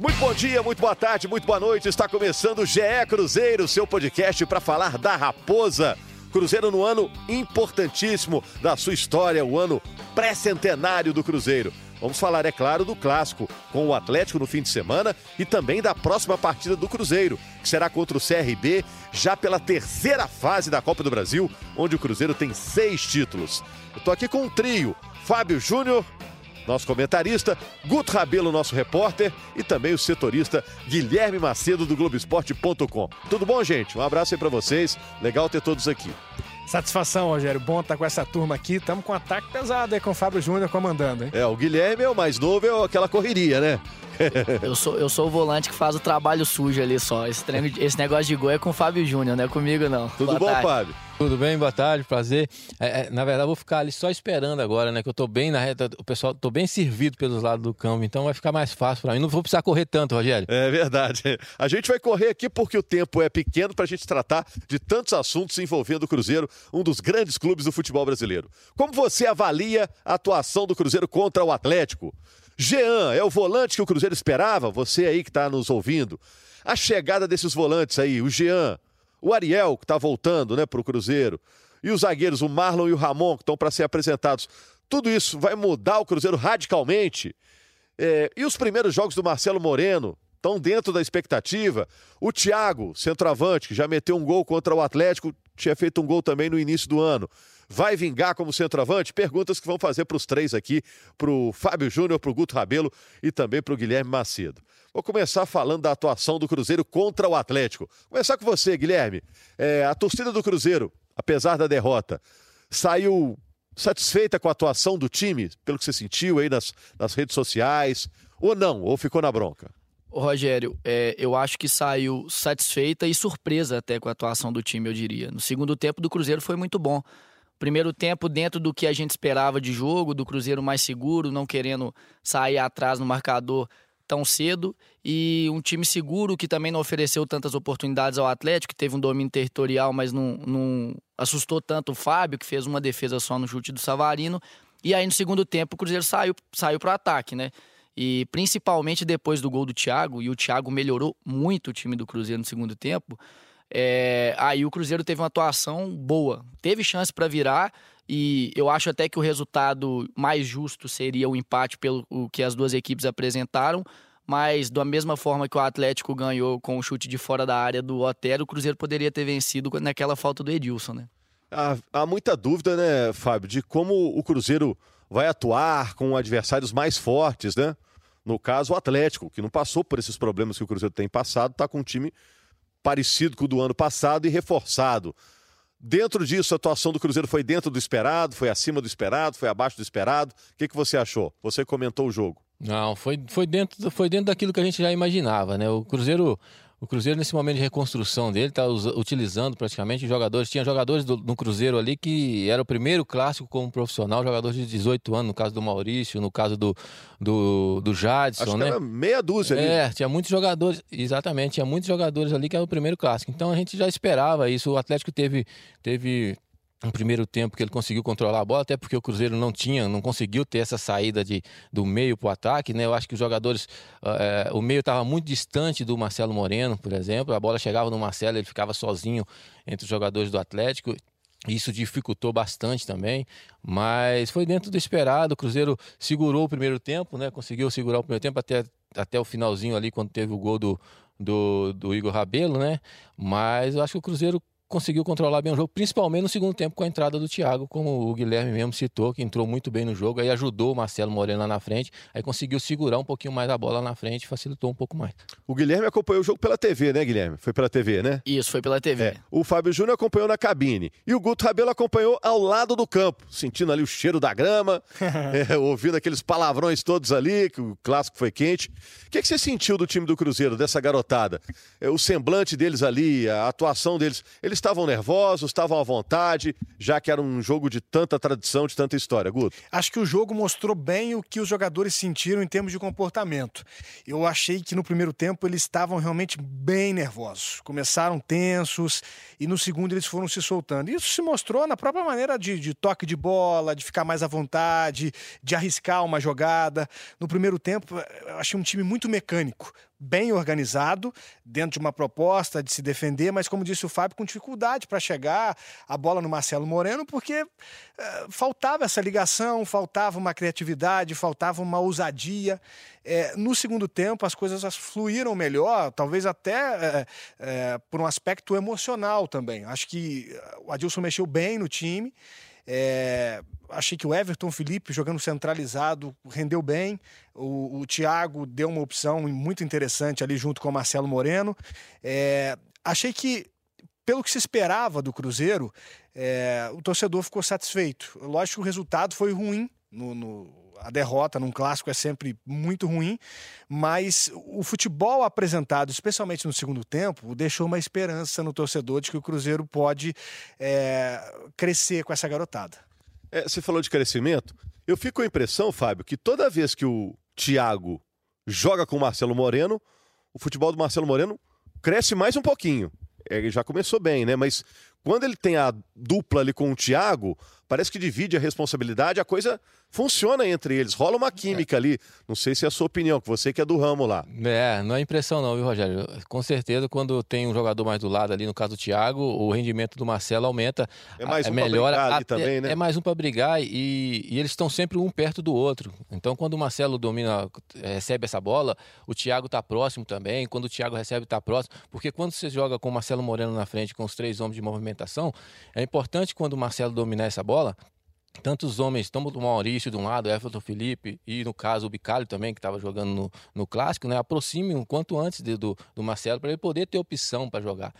Muito bom dia, muito boa tarde, muito boa noite. Está começando o GE Cruzeiro, seu podcast para falar da Raposa. Cruzeiro no ano importantíssimo da sua história, o ano pré-centenário do Cruzeiro. Vamos falar, é claro, do clássico com o Atlético no fim de semana e também da próxima partida do Cruzeiro, que será contra o CRB, já pela terceira fase da Copa do Brasil, onde o Cruzeiro tem seis títulos. Eu estou aqui com um trio: Fábio Júnior, nosso comentarista, Guto Rabelo, nosso repórter, e também o setorista Guilherme Macedo do Globoesporte.com. Tudo bom, gente? Um abraço aí para vocês. Legal ter todos aqui. Satisfação, Rogério. Bom estar com essa turma aqui. Estamos com um ataque pesado aí com o Fábio Júnior comandando, hein? É, o Guilherme é o mais novo, é aquela correria, né? eu, sou, eu sou o volante que faz o trabalho sujo ali só. Esse, treino, esse negócio de gol é com o Fábio Júnior, não é comigo, não. Tudo Boa bom, tarde. Fábio? Tudo bem, boa tarde, prazer. É, é, na verdade, vou ficar ali só esperando agora, né? Que eu tô bem na reta, o pessoal, tô bem servido pelos lados do campo, então vai ficar mais fácil para mim. Não vou precisar correr tanto, Rogério. É verdade. A gente vai correr aqui porque o tempo é pequeno para a gente tratar de tantos assuntos envolvendo o Cruzeiro, um dos grandes clubes do futebol brasileiro. Como você avalia a atuação do Cruzeiro contra o Atlético? Jean, é o volante que o Cruzeiro esperava? Você aí que está nos ouvindo. A chegada desses volantes aí, o Jean, o Ariel, que está voltando né, para o Cruzeiro, e os zagueiros, o Marlon e o Ramon, que estão para ser apresentados. Tudo isso vai mudar o Cruzeiro radicalmente. É, e os primeiros jogos do Marcelo Moreno estão dentro da expectativa. O Thiago, centroavante, que já meteu um gol contra o Atlético, tinha feito um gol também no início do ano. Vai vingar como centroavante? Perguntas que vão fazer para os três aqui, para o Fábio Júnior, para o Guto Rabelo e também para o Guilherme Macedo. Vou começar falando da atuação do Cruzeiro contra o Atlético. Começar com você, Guilherme. É, a torcida do Cruzeiro, apesar da derrota, saiu satisfeita com a atuação do time, pelo que você sentiu aí nas, nas redes sociais, ou não? Ou ficou na bronca? Rogério, é, eu acho que saiu satisfeita e surpresa até com a atuação do time, eu diria. No segundo tempo do Cruzeiro foi muito bom. Primeiro tempo dentro do que a gente esperava de jogo, do Cruzeiro mais seguro, não querendo sair atrás no marcador tão cedo e um time seguro que também não ofereceu tantas oportunidades ao Atlético, que teve um domínio territorial, mas não, não assustou tanto o Fábio, que fez uma defesa só no chute do Savarino. E aí no segundo tempo o Cruzeiro saiu, saiu para o ataque, né? E principalmente depois do gol do Thiago, e o Thiago melhorou muito o time do Cruzeiro no segundo tempo. É, aí o Cruzeiro teve uma atuação boa, teve chance para virar e eu acho até que o resultado mais justo seria o empate pelo o que as duas equipes apresentaram, mas da mesma forma que o Atlético ganhou com o chute de fora da área do Otero, o Cruzeiro poderia ter vencido naquela falta do Edilson, né? Há, há muita dúvida, né, Fábio, de como o Cruzeiro vai atuar com adversários mais fortes, né? No caso, o Atlético, que não passou por esses problemas que o Cruzeiro tem passado, está com um time parecido com o do ano passado e reforçado. Dentro disso, a atuação do Cruzeiro foi dentro do esperado, foi acima do esperado, foi abaixo do esperado. O que, que você achou? Você comentou o jogo. Não, foi, foi, dentro, foi dentro daquilo que a gente já imaginava, né? O Cruzeiro o Cruzeiro, nesse momento de reconstrução dele, está utilizando praticamente jogadores. Tinha jogadores do, no Cruzeiro ali que era o primeiro clássico como profissional, jogadores de 18 anos, no caso do Maurício, no caso do, do, do Jadson, Acho né? era meia dúzia ali. É, tinha muitos jogadores, exatamente, tinha muitos jogadores ali que era o primeiro clássico. Então a gente já esperava isso. O Atlético teve. teve um primeiro tempo que ele conseguiu controlar a bola, até porque o Cruzeiro não tinha, não conseguiu ter essa saída de, do meio para o ataque, né? Eu acho que os jogadores, é, o meio estava muito distante do Marcelo Moreno, por exemplo. A bola chegava no Marcelo, ele ficava sozinho entre os jogadores do Atlético. Isso dificultou bastante também, mas foi dentro do esperado. O Cruzeiro segurou o primeiro tempo, né? Conseguiu segurar o primeiro tempo até, até o finalzinho ali, quando teve o gol do, do, do Igor Rabelo, né? Mas eu acho que o Cruzeiro conseguiu controlar bem o jogo, principalmente no segundo tempo com a entrada do Thiago, como o Guilherme mesmo citou, que entrou muito bem no jogo, aí ajudou o Marcelo Moreno lá na frente, aí conseguiu segurar um pouquinho mais a bola lá na frente, facilitou um pouco mais. O Guilherme acompanhou o jogo pela TV, né, Guilherme? Foi pela TV, né? Isso, foi pela TV. É. O Fábio Júnior acompanhou na cabine e o Guto Rabelo acompanhou ao lado do campo, sentindo ali o cheiro da grama, é, ouvindo aqueles palavrões todos ali, que o clássico foi quente. O que, que você sentiu do time do Cruzeiro, dessa garotada? É, o semblante deles ali, a atuação deles, eles estavam nervosos? estavam à vontade, já que era um jogo de tanta tradição, de tanta história. Guto? Acho que o jogo mostrou bem o que os jogadores sentiram em termos de comportamento. Eu achei que no primeiro tempo eles estavam realmente bem nervosos. Começaram tensos e no segundo eles foram se soltando. Isso se mostrou na própria maneira de, de toque de bola, de ficar mais à vontade, de arriscar uma jogada. No primeiro tempo, eu achei um time muito mecânico, bem organizado, dentro de uma proposta de se defender, mas como disse o Fábio, com dificuldade para chegar a bola no Marcelo Moreno, porque uh, faltava essa ligação, faltava uma criatividade, faltava uma ousadia. É, no segundo tempo, as coisas fluíram melhor, talvez até é, por um aspecto emocional também. Acho que o Adilson mexeu bem no time. É, achei que o Everton Felipe, jogando centralizado, rendeu bem. O, o Thiago deu uma opção muito interessante ali junto com o Marcelo Moreno. É, achei que, pelo que se esperava do Cruzeiro, é, o torcedor ficou satisfeito. Lógico que o resultado foi ruim no, no a derrota num clássico é sempre muito ruim, mas o futebol apresentado, especialmente no segundo tempo, deixou uma esperança no torcedor de que o Cruzeiro pode é, crescer com essa garotada. É, você falou de crescimento. Eu fico com a impressão, Fábio, que toda vez que o Thiago joga com o Marcelo Moreno, o futebol do Marcelo Moreno cresce mais um pouquinho. É, ele já começou bem, né? Mas quando ele tem a dupla ali com o Thiago, parece que divide a responsabilidade, a coisa funciona entre eles, rola uma química é. ali. Não sei se é a sua opinião, que você que é do ramo lá. É, não é impressão não, viu, Rogério? Com certeza, quando tem um jogador mais do lado ali, no caso do Thiago, o rendimento do Marcelo aumenta. É mais um é melhora, pra brigar ali também, né? É mais um para brigar e, e, eles estão sempre um perto do outro. Então, quando o Marcelo domina, recebe essa bola, o Thiago está próximo também. Quando o Thiago recebe, está próximo. Porque quando você joga com o Marcelo Moreno na frente, com os três homens de movimentação, é importante quando o Marcelo dominar essa bola, tanto os homens, tanto o Maurício de um lado, Everton Felipe e, no caso, o Bicalho também, que estava jogando no, no Clássico, né, aproximem o quanto antes de, do, do Marcelo para ele poder ter opção para jogar.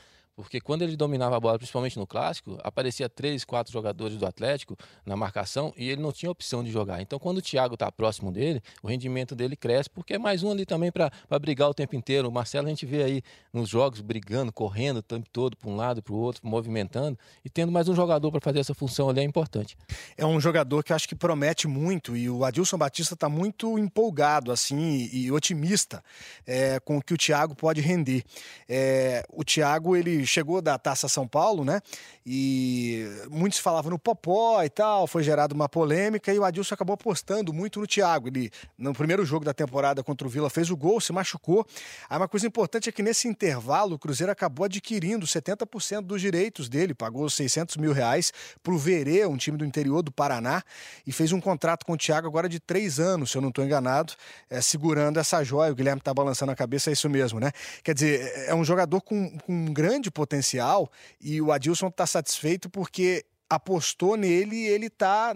Porque quando ele dominava a bola, principalmente no clássico, aparecia três, quatro jogadores do Atlético na marcação e ele não tinha opção de jogar. Então, quando o Thiago está próximo dele, o rendimento dele cresce, porque é mais um ali também para brigar o tempo inteiro. O Marcelo a gente vê aí nos jogos brigando, correndo o tempo todo para um lado para o outro, movimentando e tendo mais um jogador para fazer essa função ali é importante. É um jogador que acho que promete muito e o Adilson Batista está muito empolgado assim e, otimista é, com o que o Thiago pode render. É, o Thiago ele chegou da Taça São Paulo, né? E muitos falavam no Popó e tal, foi gerada uma polêmica e o Adilson acabou apostando muito no Thiago. Ele, no primeiro jogo da temporada contra o Vila, fez o gol, se machucou. Aí uma coisa importante é que nesse intervalo o Cruzeiro acabou adquirindo 70% dos direitos dele, pagou 600 mil reais para o Verê, um time do interior do Paraná, e fez um contrato com o Thiago agora de três anos, se eu não estou enganado, é, segurando essa joia. O Guilherme está balançando a cabeça, é isso mesmo, né? Quer dizer, é um jogador com, com um grande potencial e o Adilson está satisfeito porque apostou nele e ele está,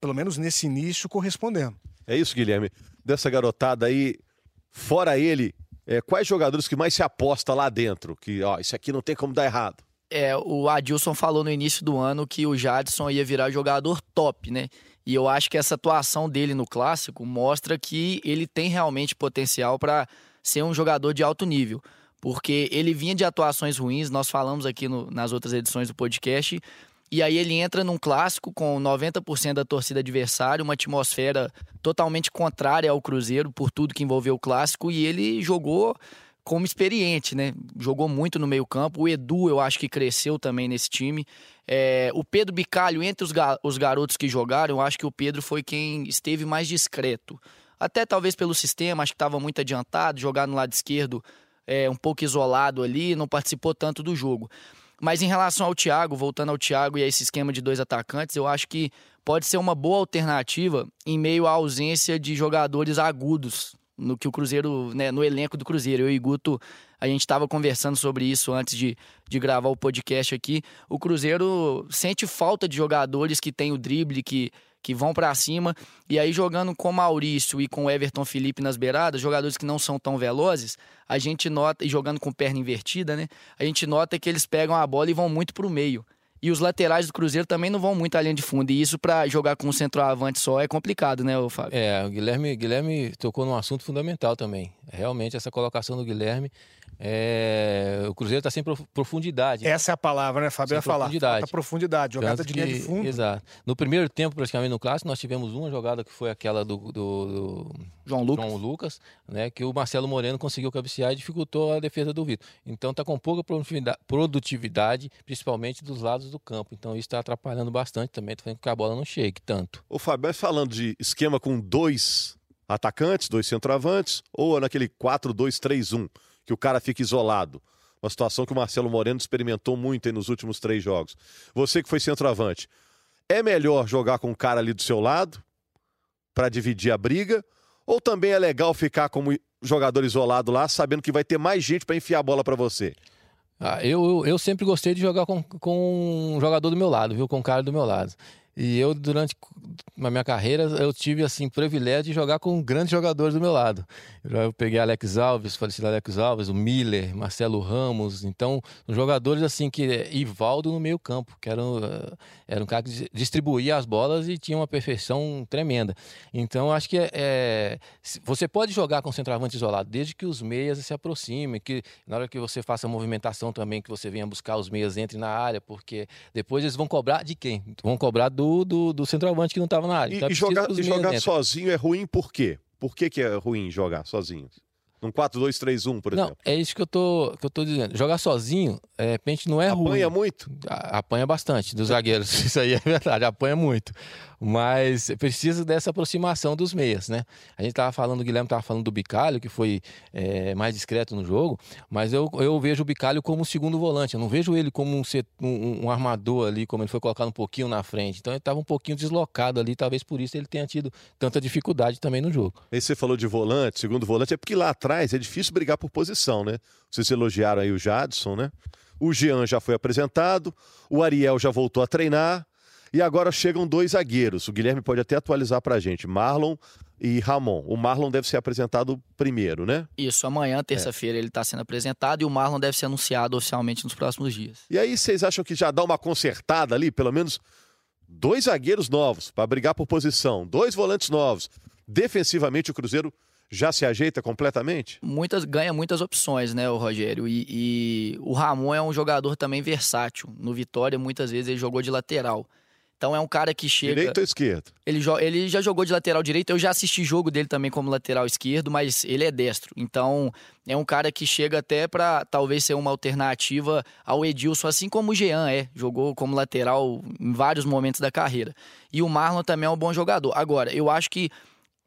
pelo menos nesse início, correspondendo. É isso, Guilherme. Dessa garotada aí, fora ele, é, quais jogadores que mais se aposta lá dentro? Que, ó, isso aqui não tem como dar errado. É, o Adilson falou no início do ano que o Jadson ia virar jogador top, né? E eu acho que essa atuação dele no clássico mostra que ele tem realmente potencial para ser um jogador de alto nível porque ele vinha de atuações ruins, nós falamos aqui no, nas outras edições do podcast, e aí ele entra num clássico com 90% da torcida adversária, uma atmosfera totalmente contrária ao Cruzeiro por tudo que envolveu o clássico, e ele jogou como experiente, né? Jogou muito no meio-campo. O Edu, eu acho que cresceu também nesse time. É, o Pedro Bicalho, entre os, ga os garotos que jogaram, eu acho que o Pedro foi quem esteve mais discreto. Até talvez pelo sistema, acho que estava muito adiantado, jogar no lado esquerdo é, um pouco isolado ali, não participou tanto do jogo. Mas em relação ao Thiago, voltando ao Thiago e a esse esquema de dois atacantes, eu acho que pode ser uma boa alternativa em meio à ausência de jogadores agudos no que o Cruzeiro, né, no elenco do Cruzeiro. Eu e Guto, a gente estava conversando sobre isso antes de, de gravar o podcast aqui. O Cruzeiro sente falta de jogadores que tem o drible, que que vão para cima. E aí, jogando com Maurício e com Everton Felipe nas beiradas, jogadores que não são tão velozes, a gente nota, e jogando com perna invertida, né? A gente nota que eles pegam a bola e vão muito para o meio. E os laterais do Cruzeiro também não vão muito linha de fundo. E isso para jogar com um centroavante só é complicado, né, Fábio? É, o Guilherme, Guilherme tocou num assunto fundamental também. Realmente, essa colocação do Guilherme é, o Cruzeiro está sem profundidade. Essa é a palavra, né, Fábio? Sem falar. Profundidade. Falta profundidade, jogada de linha de fundo. Exato. No primeiro tempo, praticamente no clássico, nós tivemos uma jogada que foi aquela do, do, do João, Lucas. João Lucas, né, que o Marcelo Moreno conseguiu cabecear e dificultou a defesa do Vitor. Então está com pouca produtividade, principalmente dos lados do campo. Então isso está atrapalhando bastante também, está fazendo com que a bola não chegue tanto. O Fábio, falando de esquema com dois atacantes, dois centroavantes, ou naquele 4-2-3-1, que o cara fica isolado. Uma situação que o Marcelo Moreno experimentou muito nos últimos três jogos. Você que foi centroavante, é melhor jogar com o cara ali do seu lado para dividir a briga? Ou também é legal ficar como jogador isolado lá, sabendo que vai ter mais gente para enfiar a bola para você? Ah, eu, eu sempre gostei de jogar com, com um jogador do meu lado, viu? Com um cara do meu lado. E eu, durante a minha carreira, eu tive, assim, privilégio de jogar com grandes jogadores do meu lado. Eu, peguei Alex Alves, falecido Alex Alves, o Miller, Marcelo Ramos. Então, jogadores, assim, que... Ivaldo no meio campo, que era, era um cara que distribuía as bolas e tinha uma perfeição tremenda. Então, acho que é, você pode jogar com centroavante isolado, desde que os meias se aproximem, que na hora que você faça a movimentação também, que você venha buscar os meias, entre na área, porque depois eles vão cobrar de quem? Vão cobrar do do, do, centroavante que não estava na área. E, então, é e jogar, jogar sozinho é ruim por quê? Por que, que é ruim jogar sozinho? Num 4-2-3-1, por não, exemplo. É isso que eu tô, que eu tô dizendo. Jogar sozinho, é, de repente, não é apanha ruim. Apanha muito? Apanha bastante dos zagueiros. Isso aí é verdade, apanha muito mas precisa dessa aproximação dos meias, né? A gente estava falando, o Guilherme estava falando do Bicalho, que foi é, mais discreto no jogo, mas eu, eu vejo o Bicalho como segundo volante, eu não vejo ele como um, um, um armador ali, como ele foi colocado um pouquinho na frente. Então ele estava um pouquinho deslocado ali, talvez por isso ele tenha tido tanta dificuldade também no jogo. E você falou de volante, segundo volante, é porque lá atrás é difícil brigar por posição, né? Vocês elogiaram aí o Jadson, né? O Jean já foi apresentado, o Ariel já voltou a treinar. E agora chegam dois zagueiros. O Guilherme pode até atualizar para a gente. Marlon e Ramon. O Marlon deve ser apresentado primeiro, né? Isso, amanhã, terça-feira, é. ele está sendo apresentado e o Marlon deve ser anunciado oficialmente nos próximos dias. E aí, vocês acham que já dá uma consertada ali? Pelo menos dois zagueiros novos para brigar por posição, dois volantes novos. Defensivamente, o Cruzeiro já se ajeita completamente? Muitas ganha muitas opções, né, o Rogério? E, e, o Ramon é um jogador também versátil. No Vitória, muitas vezes ele jogou de lateral. Então é um cara que chega. Direito ou esquerdo? Ele, ele já jogou de lateral direito. Eu já assisti jogo dele também como lateral esquerdo, mas ele é destro. Então é um cara que chega até para talvez ser uma alternativa ao Edilson, assim como o Jean é. Jogou como lateral em vários momentos da carreira. E o Marlon também é um bom jogador. Agora, eu acho que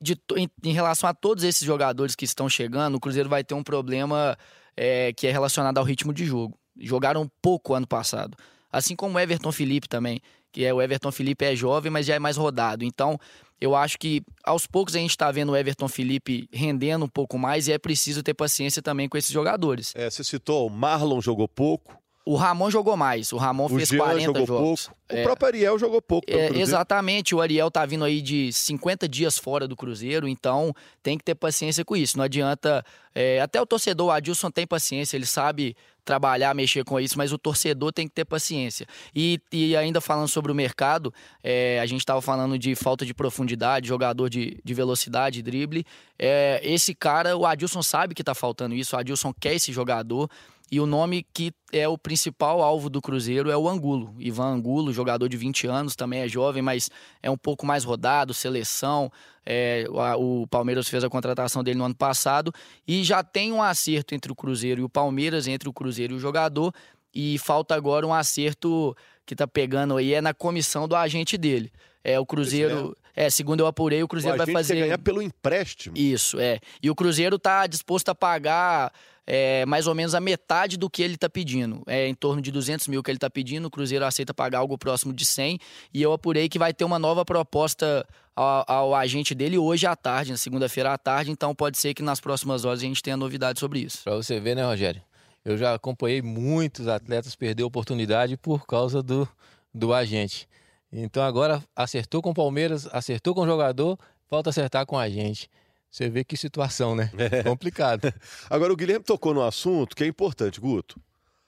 de, em, em relação a todos esses jogadores que estão chegando, o Cruzeiro vai ter um problema é, que é relacionado ao ritmo de jogo. Jogaram pouco ano passado. Assim como o Everton Felipe também que é o Everton Felipe é jovem, mas já é mais rodado. Então, eu acho que aos poucos a gente está vendo o Everton Felipe rendendo um pouco mais e é preciso ter paciência também com esses jogadores. É, você citou, o Marlon jogou pouco. O Ramon jogou mais. O Ramon o fez Jean 40 jogou jogos. Pouco. O é, próprio Ariel jogou pouco. É, exatamente. O Ariel tá vindo aí de 50 dias fora do Cruzeiro, então tem que ter paciência com isso. Não adianta. É, até o torcedor, o Adilson tem paciência, ele sabe trabalhar, mexer com isso, mas o torcedor tem que ter paciência. E, e ainda falando sobre o mercado, é, a gente estava falando de falta de profundidade, jogador de, de velocidade, drible. É, esse cara, o Adilson sabe que está faltando isso, o Adilson quer esse jogador. E o nome que é o principal alvo do Cruzeiro é o Angulo. Ivan Angulo, jogador de 20 anos, também é jovem, mas é um pouco mais rodado, seleção. É, o Palmeiras fez a contratação dele no ano passado e já tem um acerto entre o Cruzeiro e o Palmeiras, entre o Cruzeiro e o jogador. E falta agora um acerto que tá pegando aí, é na comissão do agente dele. É, o Cruzeiro. É, segundo eu apurei, o Cruzeiro o vai fazer. ganhar pelo empréstimo. Isso, é. E o Cruzeiro tá disposto a pagar é, mais ou menos a metade do que ele está pedindo. É em torno de 200 mil que ele está pedindo, o Cruzeiro aceita pagar algo próximo de 100. E eu apurei que vai ter uma nova proposta ao, ao agente dele hoje à tarde, na segunda-feira à tarde. Então pode ser que nas próximas horas a gente tenha novidade sobre isso. Para você ver, né, Rogério? Eu já acompanhei muitos atletas perder oportunidade por causa do, do agente. Então agora acertou com o Palmeiras, acertou com o jogador, falta acertar com a gente. Você vê que situação, né? É. Complicado. Agora, o Guilherme tocou no assunto que é importante, Guto.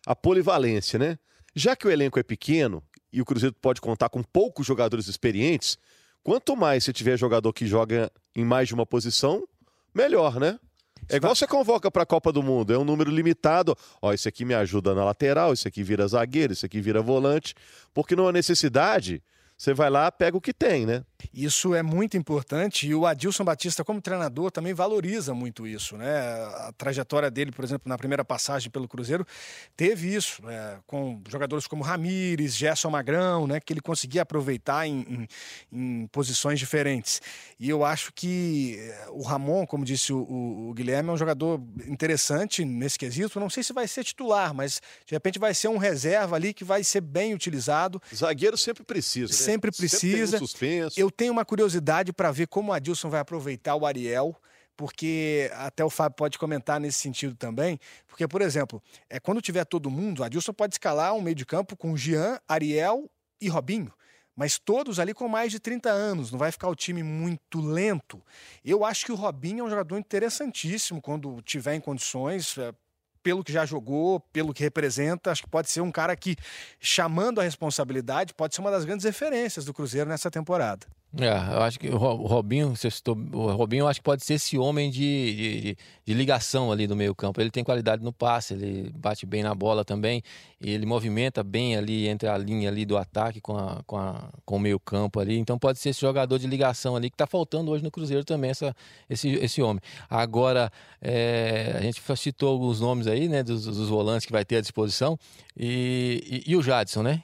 A polivalência, né? Já que o elenco é pequeno e o Cruzeiro pode contar com poucos jogadores experientes, quanto mais você tiver jogador que joga em mais de uma posição, melhor, né? É igual você convoca para a Copa do Mundo, é um número limitado. Ó, esse aqui me ajuda na lateral, esse aqui vira zagueiro, esse aqui vira volante, porque numa necessidade, você vai lá, pega o que tem, né? Isso é muito importante e o Adilson Batista, como treinador, também valoriza muito isso. Né? A trajetória dele, por exemplo, na primeira passagem pelo Cruzeiro, teve isso, né? com jogadores como Ramires, Gerson Magrão, né? que ele conseguia aproveitar em, em, em, posições diferentes. E eu acho que eh, o Ramon, como disse o, o, o, Guilherme, é um jogador interessante nesse quesito. Não sei se vai ser titular, mas de repente vai ser um reserva ali que vai ser bem utilizado. Zagueiro sempre precisa. Né? Sempre precisa. Sempre um eu tenho uma curiosidade para ver como o Adilson vai aproveitar o Ariel porque até o Fábio pode comentar nesse sentido também, porque, por exemplo, é, quando tiver todo mundo, o Adilson pode escalar um meio de campo com Jean, Ariel e Robinho, mas todos ali com mais de 30 anos, não vai ficar o time muito lento. Eu acho que o Robinho é um jogador interessantíssimo quando tiver em condições, é, pelo que já jogou, pelo que representa, acho que pode ser um cara que, chamando a responsabilidade, pode ser uma das grandes referências do Cruzeiro nessa temporada. É, eu acho que o Robinho, você citou, o Robinho, eu acho que pode ser esse homem de, de, de, ligação ali do meio campo. Ele tem qualidade no passe, ele bate bem na bola também, ele movimenta bem ali entre a linha ali do ataque com, a, com, a, com o meio campo ali. Então pode ser esse jogador de ligação ali que está faltando hoje no Cruzeiro também, essa, esse, esse homem. Agora, é, a gente citou alguns nomes aí, né, dos, dos volantes que vai ter à disposição, e, e, e o Jadson, né?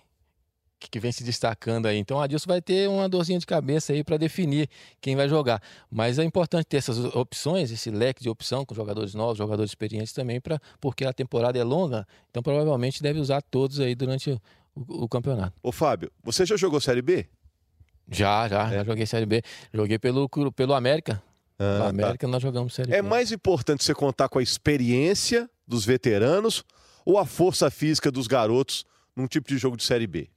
Que vem se destacando aí. Então, o Adilson vai ter uma dorzinha de cabeça aí para definir quem vai jogar. Mas é importante ter essas opções, esse leque de opção com jogadores novos, jogadores experientes também, pra, porque a temporada é longa. Então, provavelmente deve usar todos aí durante o, o, o campeonato. Ô, Fábio, você já jogou Série B? Já, já, é. já joguei Série B. Joguei pelo, pelo América. Ah, pelo tá. América nós jogamos Série é B. É mais importante você contar com a experiência dos veteranos ou a força física dos garotos num tipo de jogo de Série B?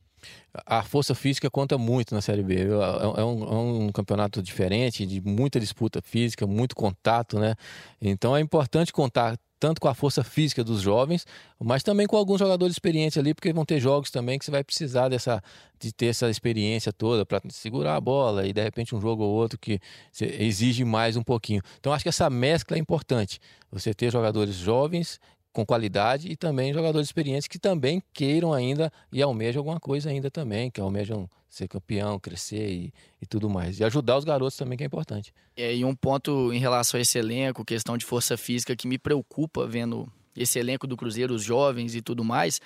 A força física conta muito na Série B. É, é um, é um, campeonato diferente, de muita disputa física, muito contato, né? Então é importante contar tanto com a força física dos jovens, mas também com alguns jogadores experientes ali, porque vão ter jogos também que você vai precisar dessa, de ter essa experiência toda para segurar a bola e de repente um jogo ou outro que exige mais um pouquinho. Então acho que essa mescla é importante. Você ter jogadores jovens com qualidade e também jogadores experientes que também queiram ainda e almejam alguma coisa ainda também, que almejam ser campeão, crescer e, e tudo mais. E ajudar os garotos também, que é importante. É, e um ponto em relação a esse elenco, questão de força física, que me preocupa vendo esse elenco do Cruzeiro, os jovens e tudo mais,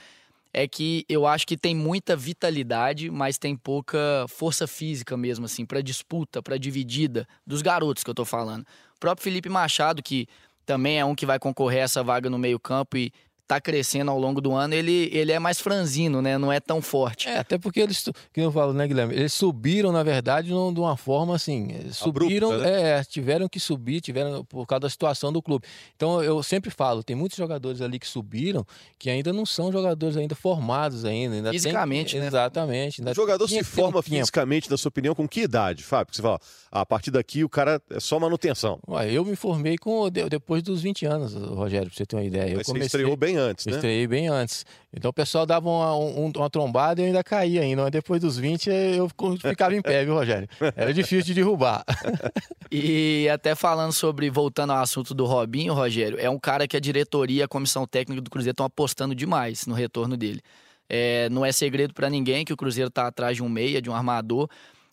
é que eu acho que tem muita vitalidade, mas tem pouca força física mesmo, assim, para disputa, para dividida dos garotos que eu tô falando. O próprio Felipe Machado, que também é um que vai concorrer a essa vaga no meio-campo e tá crescendo ao longo do ano, ele, ele é mais franzino, né? Não é tão forte. É, até porque eles, que eu falo, né, Guilherme? Eles subiram, na verdade, de uma forma assim. Subiram, Abrupta, né? é, tiveram que subir, tiveram por causa da situação do clube. Então eu sempre falo, tem muitos jogadores ali que subiram que ainda não são jogadores ainda formados ainda. ainda fisicamente, tem, né? Exatamente. o jogador se forma um fisicamente, na sua opinião, com que idade, Fábio? Porque você fala, ah, a partir daqui o cara é só manutenção. Ué, eu me formei com, depois dos 20 anos, Rogério, pra você ter uma ideia. Eu Mas comecei, você estreou bem antes, né? Estreiei bem antes. Então o pessoal dava uma, um, uma trombada e eu ainda caía ainda. Mas depois dos 20 eu ficava em pé, viu, Rogério? Era difícil de derrubar. e até falando sobre, voltando ao assunto do Robinho, Rogério, é um cara que a diretoria, a comissão técnica do Cruzeiro estão apostando demais no retorno dele. É, não é segredo para ninguém que o Cruzeiro está atrás de um meia, de um armador,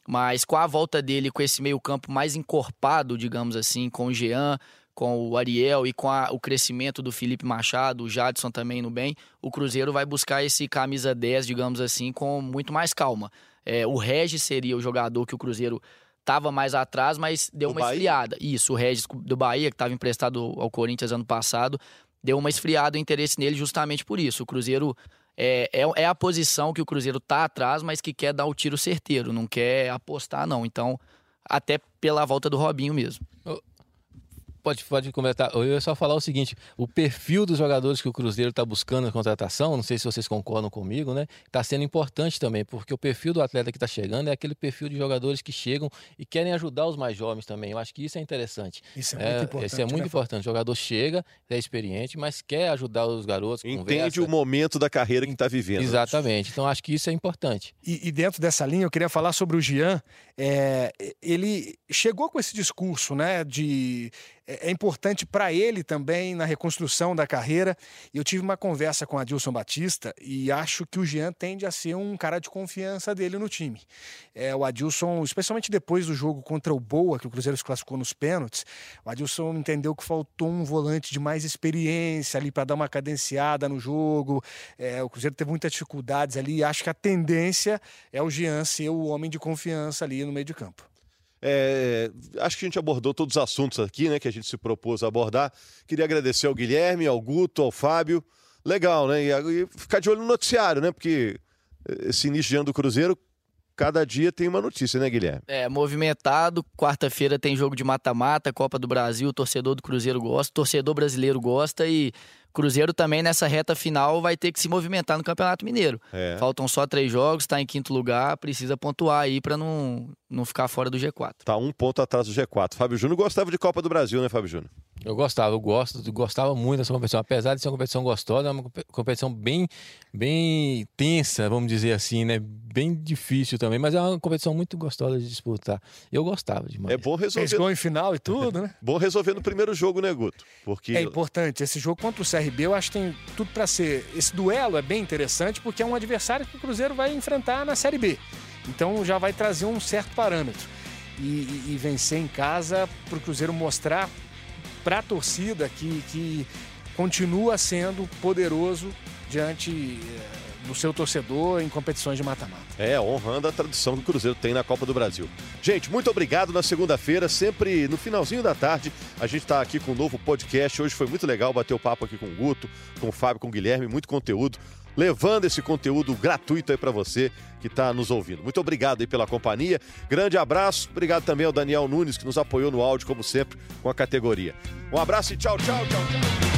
mas com a volta dele, com esse meio-campo mais encorpado, digamos assim, com o Jean, com o Ariel e com a, o crescimento do Felipe Machado, o Jadson também no bem, o Cruzeiro vai buscar esse camisa 10, digamos assim, com muito mais calma. É, o Regis seria o jogador que o Cruzeiro estava mais atrás, mas deu o uma Bahia? esfriada. Isso, o Regis do Bahia, que estava emprestado ao Corinthians ano passado, deu uma esfriada o interesse nele justamente por isso. O Cruzeiro é, é, é a posição que o Cruzeiro tá atrás, mas que quer dar o tiro certeiro, não quer apostar, não. Então, até pela volta do Robinho mesmo. Pode, pode comentar. Eu ia só falar o seguinte: o perfil dos jogadores que o Cruzeiro está buscando na contratação, não sei se vocês concordam comigo, né? Está sendo importante também, porque o perfil do atleta que está chegando é aquele perfil de jogadores que chegam e querem ajudar os mais jovens também. Eu acho que isso é interessante. Isso é, é muito importante. Isso é muito né? importante. O jogador chega, é experiente, mas quer ajudar os garotos. Entende conversa. o momento da carreira que está vivendo. Exatamente. Então acho que isso é importante. E, e, dentro dessa linha, eu queria falar sobre o Jean. É, ele chegou com esse discurso, né? De é, é importante para ele também na reconstrução da carreira. Eu tive uma conversa com a Dilson Batista e acho que o Jean tende a ser um cara de confiança dele no time. É, o Adilson, especialmente depois do jogo contra o Boa, que o Cruzeiro se classificou nos pênaltis, o Adilson entendeu que faltou um volante de mais experiência ali para dar uma cadenciada no jogo. É, o Cruzeiro teve muitas dificuldades ali acho que a tendência é o Jean ser o homem de confiança ali no meio de campo. É, acho que a gente abordou todos os assuntos aqui, né, que a gente se propôs a abordar. Queria agradecer ao Guilherme, ao Guto, ao Fábio. Legal, né? E, e ficar de olho no noticiário, né? Porque esse início de ano do Cruzeiro, cada dia tem uma notícia, né, Guilherme? É, movimentado. Quarta-feira tem jogo de mata-mata, Copa do Brasil. O torcedor do Cruzeiro gosta, o torcedor brasileiro gosta e Cruzeiro também nessa reta final vai ter que se movimentar no Campeonato Mineiro. É. Faltam só três jogos, está em quinto lugar, precisa pontuar aí para não, não ficar fora do G4. Tá um ponto atrás do G4. Fábio Júnior gostava de Copa do Brasil, né, Fábio Júnior? Eu gostava, eu gosto, gostava muito dessa competição. Apesar de ser uma competição gostosa, é uma competição bem, bem tensa, vamos dizer assim, né? Bem difícil também, mas é uma competição muito gostosa de disputar. Eu gostava demais. É bom resolver. Fez gol em final e tudo, né? bom resolver no primeiro jogo, né, Guto? Porque... É importante. Esse jogo contra o CRB, eu acho que tem tudo para ser. Esse duelo é bem interessante porque é um adversário que o Cruzeiro vai enfrentar na Série B. Então já vai trazer um certo parâmetro. E, e, e vencer em casa para o Cruzeiro mostrar para a torcida que, que continua sendo poderoso diante eh, do seu torcedor em competições de mata-mata. É, honrando a tradição que o Cruzeiro tem na Copa do Brasil. Gente, muito obrigado na segunda-feira, sempre no finalzinho da tarde. A gente está aqui com um novo podcast. Hoje foi muito legal bater o papo aqui com o Guto, com o Fábio, com o Guilherme, muito conteúdo levando esse conteúdo gratuito aí para você que está nos ouvindo. Muito obrigado aí pela companhia. Grande abraço. Obrigado também ao Daniel Nunes que nos apoiou no áudio como sempre com a categoria. Um abraço e tchau, tchau, tchau, tchau.